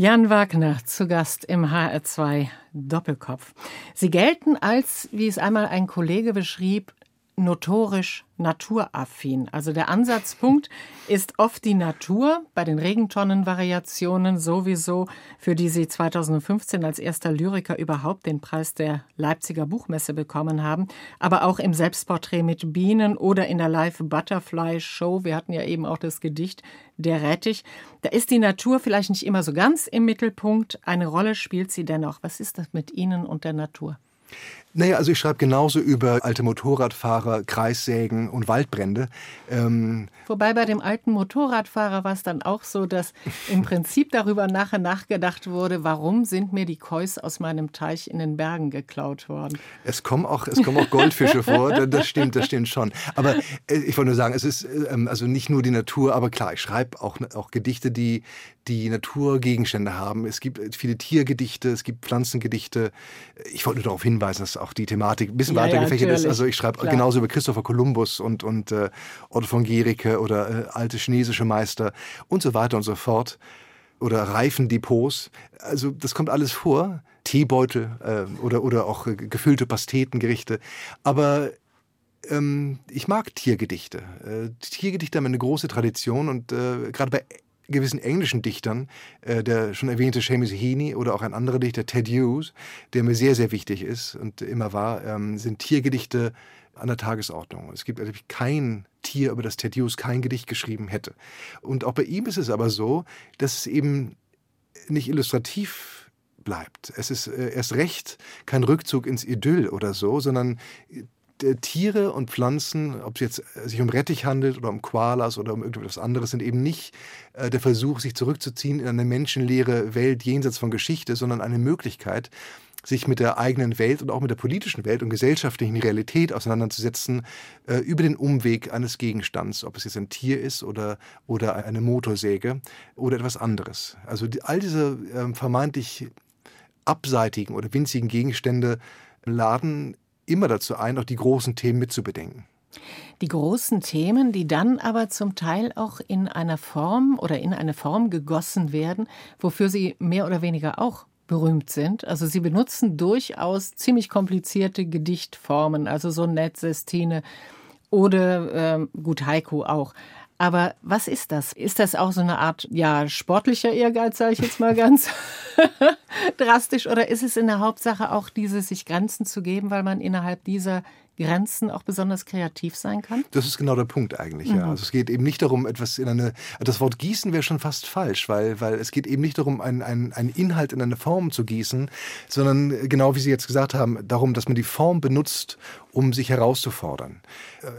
Jan Wagner zu Gast im HR2 Doppelkopf. Sie gelten als, wie es einmal ein Kollege beschrieb, notorisch naturaffin. Also der Ansatzpunkt ist oft die Natur, bei den Regentonnenvariationen sowieso, für die Sie 2015 als erster Lyriker überhaupt den Preis der Leipziger Buchmesse bekommen haben, aber auch im Selbstporträt mit Bienen oder in der Live Butterfly Show. Wir hatten ja eben auch das Gedicht Der Rettich. Da ist die Natur vielleicht nicht immer so ganz im Mittelpunkt. Eine Rolle spielt sie dennoch. Was ist das mit Ihnen und der Natur? Naja, also ich schreibe genauso über alte Motorradfahrer, Kreissägen und Waldbrände. Ähm Wobei bei dem alten Motorradfahrer war es dann auch so, dass im Prinzip darüber nachher nachgedacht wurde, warum sind mir die Kois aus meinem Teich in den Bergen geklaut worden. Es kommen auch, es kommen auch Goldfische vor, das stimmt, das stimmt schon. Aber äh, ich wollte nur sagen, es ist ähm, also nicht nur die Natur, aber klar, ich schreibe auch, auch Gedichte, die die Naturgegenstände haben. Es gibt viele Tiergedichte, es gibt Pflanzengedichte. Ich wollte nur darauf hinweisen, dass auch die Thematik ein bisschen ja, weiter gefächert ja, ist. Also ich schreibe genauso über Christopher Columbus und, und äh, Otto von Gericke oder äh, alte chinesische Meister und so weiter und so fort. Oder Reifendepots. Also das kommt alles vor. Teebeutel äh, oder, oder auch äh, gefüllte Pastetengerichte. Aber ähm, ich mag Tiergedichte. Äh, Tiergedichte haben eine große Tradition und äh, gerade bei gewissen englischen Dichtern, äh, der schon erwähnte Seamus Heaney oder auch ein anderer Dichter, Ted Hughes, der mir sehr, sehr wichtig ist und immer war, ähm, sind Tiergedichte an der Tagesordnung. Es gibt natürlich kein Tier, über das Ted Hughes kein Gedicht geschrieben hätte. Und auch bei ihm ist es aber so, dass es eben nicht illustrativ bleibt. Es ist äh, erst recht kein Rückzug ins Idyll oder so, sondern Tiere und Pflanzen, ob es jetzt äh, sich um Rettich handelt oder um Koalas oder um irgendetwas anderes, sind eben nicht äh, der Versuch, sich zurückzuziehen in eine menschenleere Welt jenseits von Geschichte, sondern eine Möglichkeit, sich mit der eigenen Welt und auch mit der politischen Welt und gesellschaftlichen Realität auseinanderzusetzen äh, über den Umweg eines Gegenstands, ob es jetzt ein Tier ist oder, oder eine Motorsäge oder etwas anderes. Also die, all diese äh, vermeintlich abseitigen oder winzigen Gegenstände laden immer dazu ein, auch die großen Themen mitzubedenken. Die großen Themen, die dann aber zum Teil auch in einer Form oder in eine Form gegossen werden, wofür sie mehr oder weniger auch berühmt sind. Also sie benutzen durchaus ziemlich komplizierte Gedichtformen, also so Sestine oder ähm, gut Haiku auch. Aber was ist das? Ist das auch so eine Art, ja, sportlicher Ehrgeiz, sage ich jetzt mal ganz [laughs] drastisch? Oder ist es in der Hauptsache auch dieses, sich Grenzen zu geben, weil man innerhalb dieser Grenzen auch besonders kreativ sein kann? Das ist genau der Punkt eigentlich, mhm. ja. Also es geht eben nicht darum, etwas in eine, das Wort gießen wäre schon fast falsch, weil, weil es geht eben nicht darum, einen, einen, einen Inhalt in eine Form zu gießen, sondern genau wie Sie jetzt gesagt haben, darum, dass man die Form benutzt, um sich herauszufordern.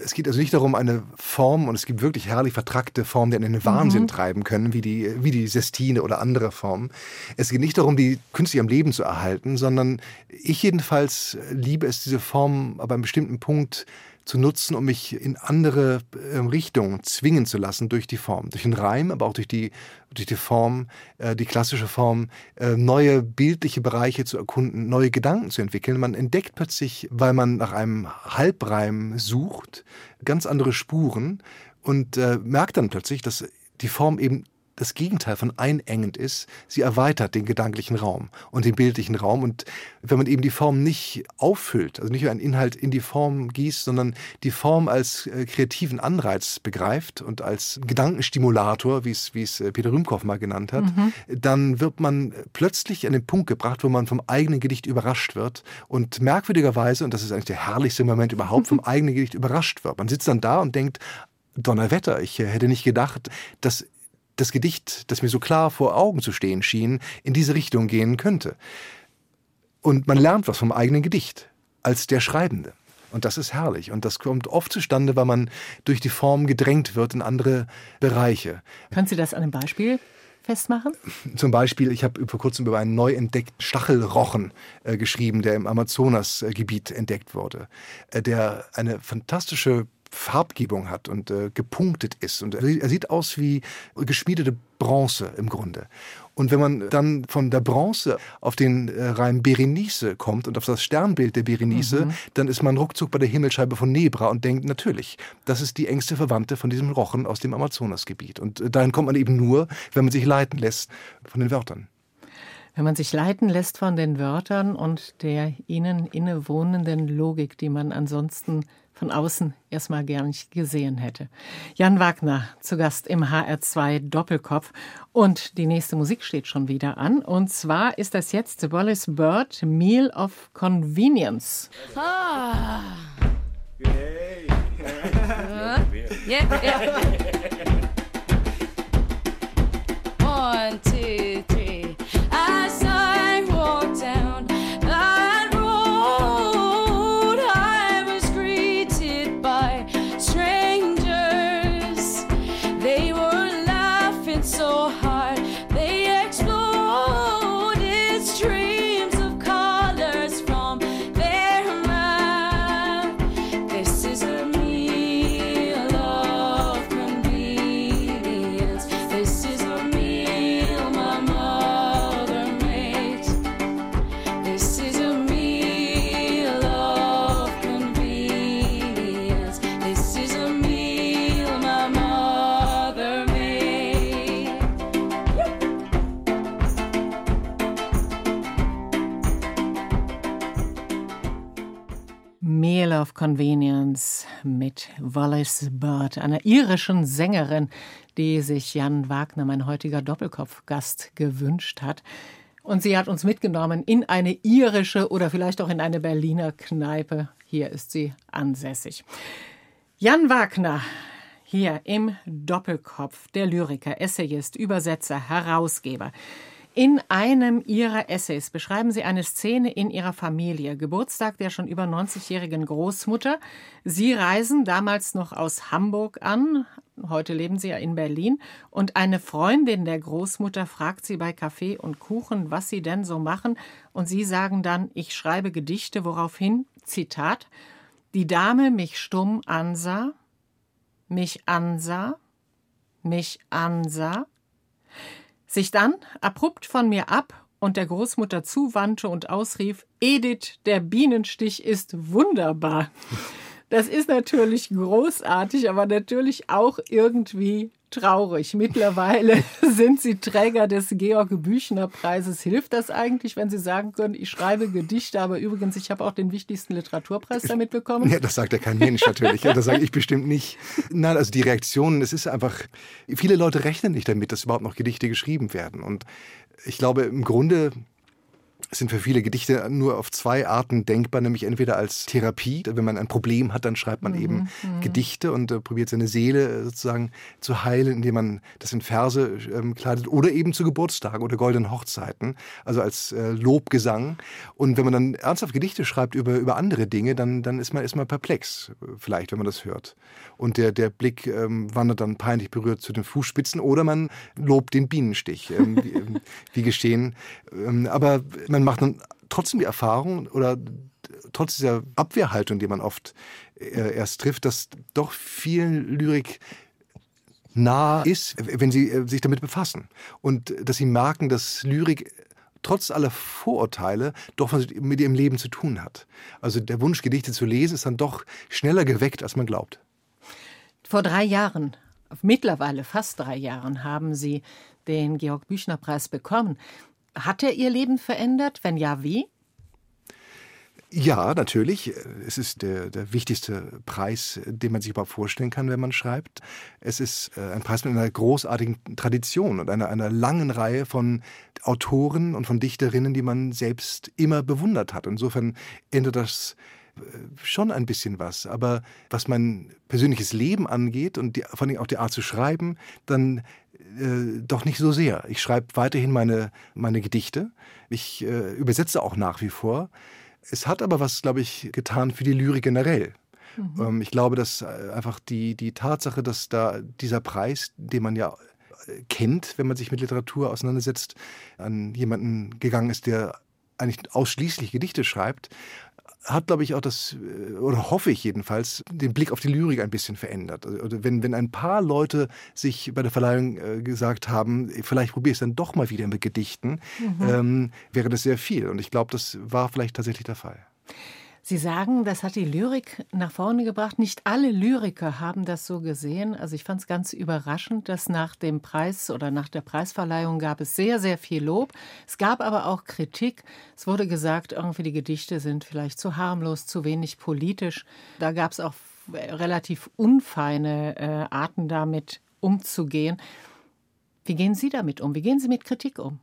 Es geht also nicht darum, eine Form, und es gibt wirklich herrlich vertrackte Formen, die einen in den Wahnsinn mhm. treiben können, wie die, wie die Sestine oder andere Formen. Es geht nicht darum, die künstlich am Leben zu erhalten, sondern ich jedenfalls liebe es, diese Form aber einem bestimmten Punkt zu nutzen, um mich in andere äh, Richtungen zwingen zu lassen durch die Form, durch den Reim, aber auch durch die, durch die Form, äh, die klassische Form, äh, neue bildliche Bereiche zu erkunden, neue Gedanken zu entwickeln. Man entdeckt plötzlich, weil man nach einem Halbreim sucht, ganz andere Spuren und äh, merkt dann plötzlich, dass die Form eben das Gegenteil von einengend ist. Sie erweitert den gedanklichen Raum und den bildlichen Raum. Und wenn man eben die Form nicht auffüllt, also nicht einen Inhalt in die Form gießt, sondern die Form als äh, kreativen Anreiz begreift und als Gedankenstimulator, wie es, wie es äh, Peter Rühmkoff mal genannt hat, mhm. dann wird man plötzlich an den Punkt gebracht, wo man vom eigenen Gedicht überrascht wird und merkwürdigerweise, und das ist eigentlich der herrlichste Moment überhaupt, vom [laughs] eigenen Gedicht überrascht wird. Man sitzt dann da und denkt, Donnerwetter, ich äh, hätte nicht gedacht, dass das Gedicht, das mir so klar vor Augen zu stehen schien, in diese Richtung gehen könnte. Und man lernt was vom eigenen Gedicht als der Schreibende. Und das ist herrlich. Und das kommt oft zustande, weil man durch die Form gedrängt wird in andere Bereiche. Können Sie das an einem Beispiel festmachen? Zum Beispiel, ich habe vor kurzem über einen neu entdeckten Stachelrochen äh, geschrieben, der im Amazonasgebiet entdeckt wurde, äh, der eine fantastische Farbgebung hat und äh, gepunktet ist. Und er sieht aus wie geschmiedete Bronze im Grunde. Und wenn man dann von der Bronze auf den äh, Reim Berenice kommt und auf das Sternbild der Berenice, mhm. dann ist man ruckzuck bei der Himmelscheibe von Nebra und denkt, natürlich, das ist die engste Verwandte von diesem Rochen aus dem Amazonasgebiet. Und äh, dahin kommt man eben nur, wenn man sich leiten lässt von den Wörtern wenn man sich leiten lässt von den Wörtern und der ihnen innewohnenden Logik, die man ansonsten von außen erstmal gern nicht gesehen hätte. Jan Wagner zu Gast im HR2 Doppelkopf. Und die nächste Musik steht schon wieder an. Und zwar ist das jetzt The Wallace Bird Meal of Convenience. Ah. Yay. [laughs] yeah, yeah. Convenience mit Wallace Bird, einer irischen Sängerin, die sich Jan Wagner, mein heutiger Doppelkopfgast, gewünscht hat. Und sie hat uns mitgenommen in eine irische oder vielleicht auch in eine Berliner Kneipe. Hier ist sie ansässig. Jan Wagner, hier im Doppelkopf, der Lyriker, Essayist, Übersetzer, Herausgeber. In einem Ihrer Essays beschreiben Sie eine Szene in Ihrer Familie, Geburtstag der schon über 90-jährigen Großmutter. Sie reisen damals noch aus Hamburg an, heute leben Sie ja in Berlin, und eine Freundin der Großmutter fragt Sie bei Kaffee und Kuchen, was Sie denn so machen, und Sie sagen dann, ich schreibe Gedichte, woraufhin, Zitat, die Dame mich stumm ansah, mich ansah, mich ansah, sich dann abrupt von mir ab und der Großmutter zuwandte und ausrief, Edith, der Bienenstich ist wunderbar. Das ist natürlich großartig, aber natürlich auch irgendwie traurig. Mittlerweile [laughs] sind Sie Träger des Georg Büchner Preises. Hilft das eigentlich, wenn Sie sagen können, ich schreibe Gedichte, aber übrigens, ich habe auch den wichtigsten Literaturpreis damit bekommen? Ja, das sagt ja kein Mensch natürlich. das sage ich bestimmt nicht. Nein, also die Reaktionen, es ist einfach, viele Leute rechnen nicht damit, dass überhaupt noch Gedichte geschrieben werden. Und ich glaube, im Grunde sind für viele Gedichte nur auf zwei Arten denkbar, nämlich entweder als Therapie, wenn man ein Problem hat, dann schreibt man mhm, eben mhm. Gedichte und äh, probiert seine Seele äh, sozusagen zu heilen, indem man das in Verse ähm, kleidet oder eben zu Geburtstagen oder goldenen Hochzeiten, also als äh, Lobgesang. Und wenn man dann ernsthaft Gedichte schreibt über, über andere Dinge, dann, dann ist man erstmal perplex, vielleicht, wenn man das hört. Und der, der Blick ähm, wandert dann peinlich berührt zu den Fußspitzen oder man lobt den Bienenstich, ähm, wie, ähm, wie gestehen. Ähm, aber man macht dann trotzdem die Erfahrung oder trotz dieser Abwehrhaltung, die man oft äh, erst trifft, dass doch vielen Lyrik nah ist, wenn sie äh, sich damit befassen. Und dass sie merken, dass Lyrik trotz aller Vorurteile doch was mit ihrem Leben zu tun hat. Also der Wunsch, Gedichte zu lesen, ist dann doch schneller geweckt, als man glaubt. Vor drei Jahren, mittlerweile fast drei Jahren, haben Sie den Georg Büchner Preis bekommen. Hat er Ihr Leben verändert? Wenn ja, wie? Ja, natürlich. Es ist der, der wichtigste Preis, den man sich überhaupt vorstellen kann, wenn man schreibt. Es ist äh, ein Preis mit einer großartigen Tradition und einer, einer langen Reihe von Autoren und von Dichterinnen, die man selbst immer bewundert hat. Insofern ändert das schon ein bisschen was. Aber was mein persönliches Leben angeht und die, vor allem auch die Art zu schreiben, dann äh, doch nicht so sehr. Ich schreibe weiterhin meine, meine Gedichte. Ich äh, übersetze auch nach wie vor. Es hat aber was, glaube ich, getan für die Lyrik generell. Mhm. Ähm, ich glaube, dass äh, einfach die, die Tatsache, dass da dieser Preis, den man ja äh, kennt, wenn man sich mit Literatur auseinandersetzt, an jemanden gegangen ist, der eigentlich ausschließlich Gedichte schreibt, hat, glaube ich, auch das, äh, oder hoffe ich jedenfalls, den Blick auf die Lyrik ein bisschen verändert. Also wenn, wenn ein paar Leute sich bei der Verleihung äh, gesagt haben, vielleicht probiere ich es dann doch mal wieder mit Gedichten, mhm. ähm, wäre das sehr viel. Und ich glaube, das war vielleicht tatsächlich der Fall. Sie sagen, das hat die Lyrik nach vorne gebracht. Nicht alle Lyriker haben das so gesehen. Also ich fand es ganz überraschend, dass nach dem Preis oder nach der Preisverleihung gab es sehr, sehr viel Lob. Es gab aber auch Kritik. Es wurde gesagt, irgendwie die Gedichte sind vielleicht zu harmlos, zu wenig politisch. Da gab es auch relativ unfeine äh, Arten damit umzugehen. Wie gehen Sie damit um? Wie gehen Sie mit Kritik um?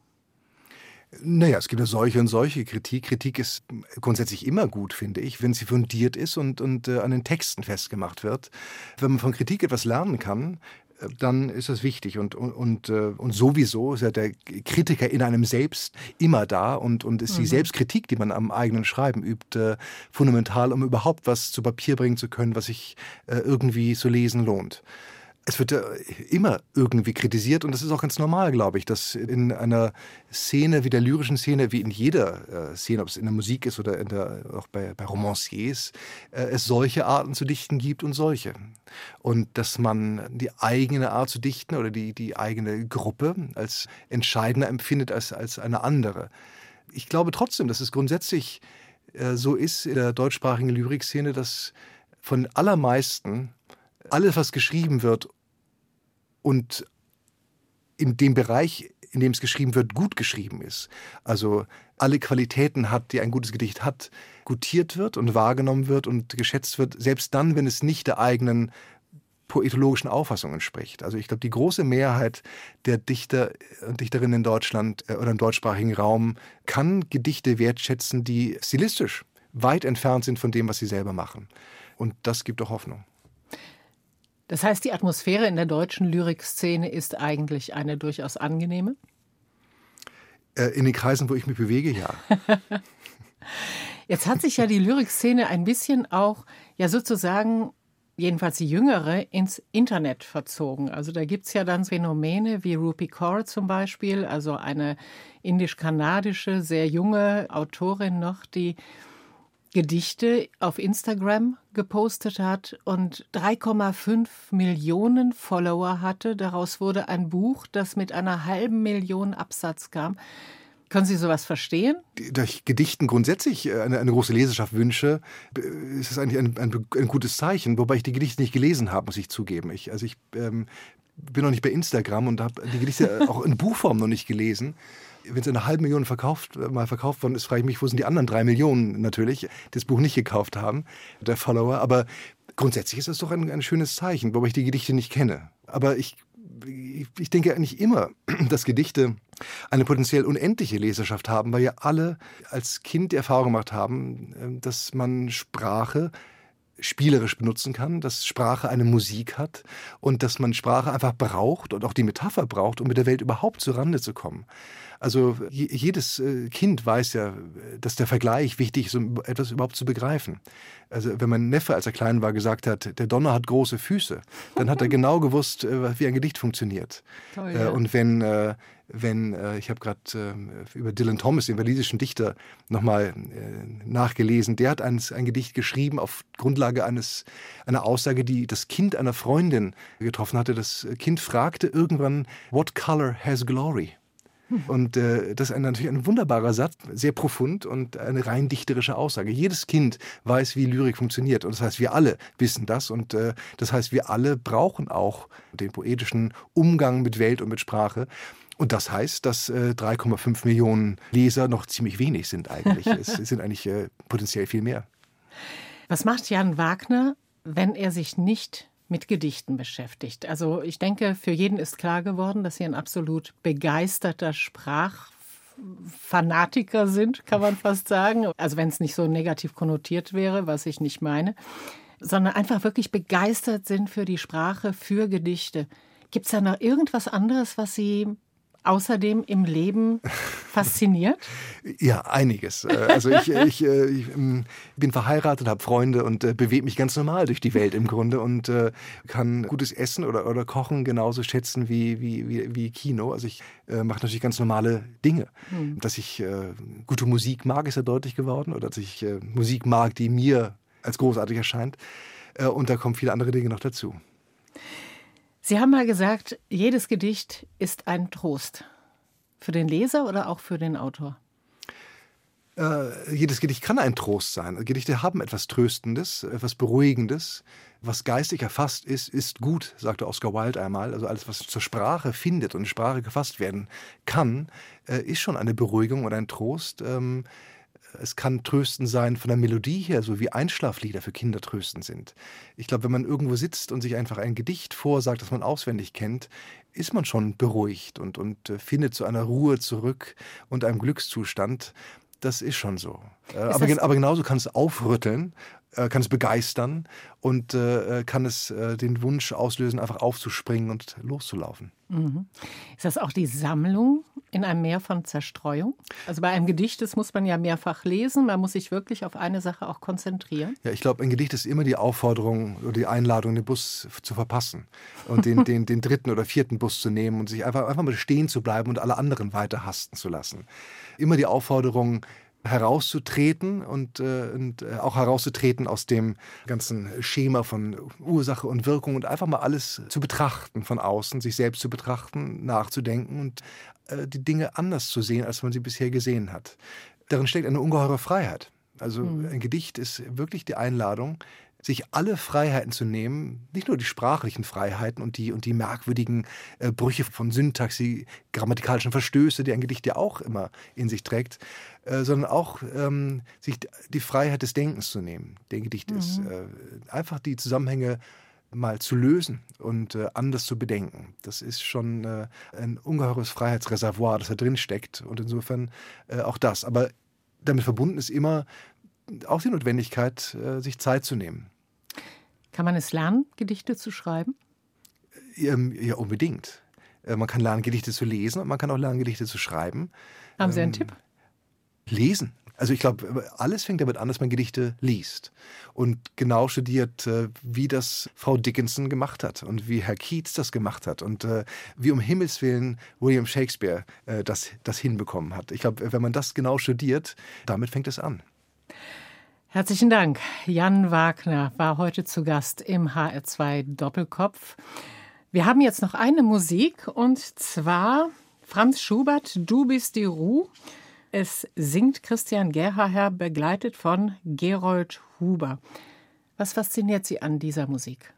Naja, es gibt ja solche und solche Kritik. Kritik ist grundsätzlich immer gut, finde ich, wenn sie fundiert ist und, und äh, an den Texten festgemacht wird. Wenn man von Kritik etwas lernen kann, äh, dann ist das wichtig. Und, und, und, äh, und sowieso ist ja der Kritiker in einem selbst immer da und, und ist die mhm. Selbstkritik, die man am eigenen Schreiben übt, äh, fundamental, um überhaupt was zu Papier bringen zu können, was sich irgendwie zu lesen lohnt es wird ja immer irgendwie kritisiert und das ist auch ganz normal, glaube ich, dass in einer Szene wie der lyrischen Szene, wie in jeder äh, Szene, ob es in der Musik ist oder der, auch bei, bei Romanciers, äh, es solche Arten zu dichten gibt und solche. Und dass man die eigene Art zu dichten oder die, die eigene Gruppe als entscheidender empfindet als, als eine andere. Ich glaube trotzdem, dass es grundsätzlich äh, so ist in der deutschsprachigen Lyrikszene, dass von allermeisten alles, was geschrieben wird und in dem Bereich, in dem es geschrieben wird, gut geschrieben ist. Also alle Qualitäten hat, die ein gutes Gedicht hat, gutiert wird und wahrgenommen wird und geschätzt wird, selbst dann, wenn es nicht der eigenen poetologischen Auffassung entspricht. Also ich glaube, die große Mehrheit der Dichter und Dichterinnen in Deutschland äh, oder im deutschsprachigen Raum kann Gedichte wertschätzen, die stilistisch weit entfernt sind von dem, was sie selber machen. Und das gibt auch Hoffnung. Das heißt, die Atmosphäre in der deutschen Lyrikszene ist eigentlich eine durchaus angenehme? Äh, in den Kreisen, wo ich mich bewege, ja. [laughs] Jetzt hat sich ja die Lyrikszene ein bisschen auch, ja sozusagen, jedenfalls die jüngere, ins Internet verzogen. Also da gibt es ja dann Phänomene wie Rupi Kaur zum Beispiel, also eine indisch-kanadische, sehr junge Autorin noch, die Gedichte auf Instagram gepostet hat und 3,5 Millionen Follower hatte. Daraus wurde ein Buch, das mit einer halben Million Absatz kam. Können Sie sowas verstehen? Da ich Gedichten grundsätzlich äh, eine, eine große Leserschaft wünsche, ist es eigentlich ein, ein, ein, gutes Zeichen. Wobei ich die Gedichte nicht gelesen habe, muss ich zugeben. Ich, also ich ähm, bin noch nicht bei Instagram und habe die Gedichte [laughs] auch in Buchform noch nicht gelesen wenn es eine halbe Million verkauft, äh, mal verkauft worden ist, frage ich mich, wo sind die anderen drei Millionen natürlich, das Buch nicht gekauft haben, der Follower. Aber grundsätzlich ist das doch ein, ein schönes Zeichen, wobei ich die Gedichte nicht kenne. Aber ich, ich denke eigentlich immer, [clears throat] dass Gedichte eine potenziell unendliche Leserschaft haben, weil ja alle als Kind die Erfahrung gemacht haben, äh, dass man Sprache spielerisch benutzen kann, dass Sprache eine Musik hat und dass man Sprache einfach braucht und auch die Metapher braucht, um mit der Welt überhaupt zurande zu kommen. Also jedes äh, Kind weiß ja, dass der Vergleich wichtig ist, um etwas überhaupt zu begreifen. Also wenn mein Neffe, als er klein war, gesagt hat, der Donner hat große Füße, dann hat er [laughs] genau gewusst, äh, wie ein Gedicht funktioniert. Toll, äh, ja. Und wenn, wenn ich habe gerade über Dylan Thomas, den walisischen Dichter, nochmal nachgelesen, der hat ein, ein Gedicht geschrieben auf Grundlage eines, einer Aussage, die das Kind einer Freundin getroffen hatte. Das Kind fragte irgendwann, What color has glory? Und äh, das ist ein, natürlich ein wunderbarer Satz, sehr profund und eine rein dichterische Aussage. Jedes Kind weiß, wie Lyrik funktioniert. Und das heißt, wir alle wissen das. Und äh, das heißt, wir alle brauchen auch den poetischen Umgang mit Welt und mit Sprache. Und das heißt, dass äh, 3,5 Millionen Leser noch ziemlich wenig sind eigentlich. es [laughs] sind eigentlich äh, potenziell viel mehr. Was macht Jan Wagner, wenn er sich nicht mit Gedichten beschäftigt. Also ich denke, für jeden ist klar geworden, dass Sie ein absolut begeisterter Sprachfanatiker sind, kann man fast sagen. Also wenn es nicht so negativ konnotiert wäre, was ich nicht meine, sondern einfach wirklich begeistert sind für die Sprache, für Gedichte. Gibt es da noch irgendwas anderes, was Sie außerdem im Leben [laughs] fasziniert? ja, einiges. Äh, also ich, ich, äh, ich ähm, bin verheiratet, habe Freunde und äh, bewege mich ganz normal durch die Welt im Grunde und kann gutes Essen oder, oder Kochen genauso schätzen wie, wie, wie, wie Kino. Also ich mache natürlich ganz normale Dinge. Hm. Dass ich gute Musik mag, ist ja deutlich geworden. Oder dass ich Musik mag, die mir als großartig erscheint. und da kommen viele andere Dinge noch dazu. Sie haben mal gesagt, jedes Gedicht ist ein Trost. Für den Leser oder auch für den Autor? Äh, jedes Gedicht kann ein Trost sein. Gedichte haben etwas Tröstendes, etwas Beruhigendes. Was geistig erfasst ist, ist gut, sagte Oscar Wilde einmal. Also alles, was zur Sprache findet und in Sprache gefasst werden kann, äh, ist schon eine Beruhigung und ein Trost. Ähm, es kann tröstend sein von der Melodie her, so wie Einschlaflieder für Kinder tröstend sind. Ich glaube, wenn man irgendwo sitzt und sich einfach ein Gedicht vorsagt, das man auswendig kennt, ist man schon beruhigt und, und äh, findet zu einer Ruhe zurück und einem Glückszustand. Das ist schon so. Äh, aber, aber, genauso kann es aufrütteln, äh, kann es begeistern und äh, kann es äh, den Wunsch auslösen, einfach aufzuspringen und loszulaufen. Mhm. Ist das auch die Sammlung in einem Meer von Zerstreuung? Also bei einem Gedicht, das muss man ja mehrfach lesen, man muss sich wirklich auf eine Sache auch konzentrieren. Ja, ich glaube, ein Gedicht ist immer die Aufforderung oder die Einladung, den Bus zu verpassen und den, den, den dritten oder vierten Bus zu nehmen und sich einfach, einfach mal stehen zu bleiben und alle anderen weiter hasten zu lassen. Immer die Aufforderung, herauszutreten und, äh, und äh, auch herauszutreten aus dem ganzen Schema von Ursache und Wirkung und einfach mal alles zu betrachten von außen, sich selbst zu betrachten, nachzudenken und äh, die Dinge anders zu sehen, als man sie bisher gesehen hat. Darin steckt eine ungeheure Freiheit. Also mhm. ein Gedicht ist wirklich die Einladung, sich alle Freiheiten zu nehmen, nicht nur die sprachlichen Freiheiten und die, und die merkwürdigen äh, Brüche von Syntax, die grammatikalischen Verstöße, die ein Gedicht ja auch immer in sich trägt, äh, sondern auch ähm, sich die Freiheit des Denkens zu nehmen, der Gedicht mhm. ist. Äh, einfach die Zusammenhänge mal zu lösen und äh, anders zu bedenken. Das ist schon äh, ein ungeheures Freiheitsreservoir, das da drin steckt. Und insofern äh, auch das. Aber damit verbunden ist immer auch die Notwendigkeit, sich Zeit zu nehmen. Kann man es lernen, Gedichte zu schreiben? Ähm, ja, unbedingt. Äh, man kann lernen, Gedichte zu lesen und man kann auch lernen, Gedichte zu schreiben. Haben Sie einen ähm, Tipp? Lesen. Also ich glaube, alles fängt damit an, dass man Gedichte liest und genau studiert, äh, wie das Frau Dickinson gemacht hat und wie Herr Keats das gemacht hat und wie um Himmels willen William Shakespeare das, das hinbekommen hat. Ich glaube, wenn man das genau studiert, damit fängt es an. Herzlichen Dank. Jan Wagner war heute zu Gast im HR2 Doppelkopf. Wir haben jetzt noch eine Musik und zwar Franz Schubert, Du bist die Ruh. Es singt Christian Gerhaher, begleitet von Gerold Huber. Was fasziniert Sie an dieser Musik?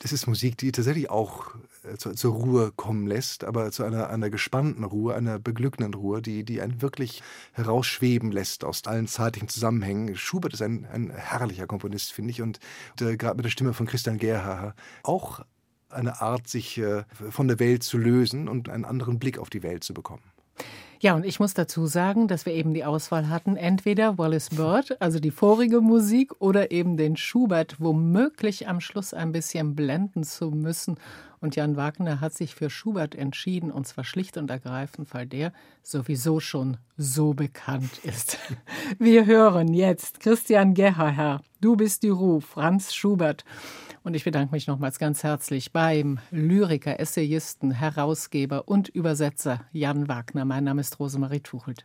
Das ist Musik, die tatsächlich auch zu, zur Ruhe kommen lässt, aber zu einer, einer gespannten Ruhe, einer beglückenden Ruhe, die, die einen wirklich herausschweben lässt aus allen zeitlichen Zusammenhängen. Schubert ist ein, ein herrlicher Komponist, finde ich, und äh, gerade mit der Stimme von Christian Gerhaher auch eine Art, sich äh, von der Welt zu lösen und einen anderen Blick auf die Welt zu bekommen. Ja, und ich muss dazu sagen, dass wir eben die Auswahl hatten, entweder Wallace Bird, also die vorige Musik, oder eben den Schubert, womöglich am Schluss ein bisschen blenden zu müssen. Und Jan Wagner hat sich für Schubert entschieden, und zwar schlicht und ergreifend, weil der sowieso schon so bekannt ist. [laughs] Wir hören jetzt Christian Gerhaher, Du bist die Ruhe, Franz Schubert. Und ich bedanke mich nochmals ganz herzlich beim Lyriker, Essayisten, Herausgeber und Übersetzer Jan Wagner. Mein Name ist Rosemarie Tuchelt.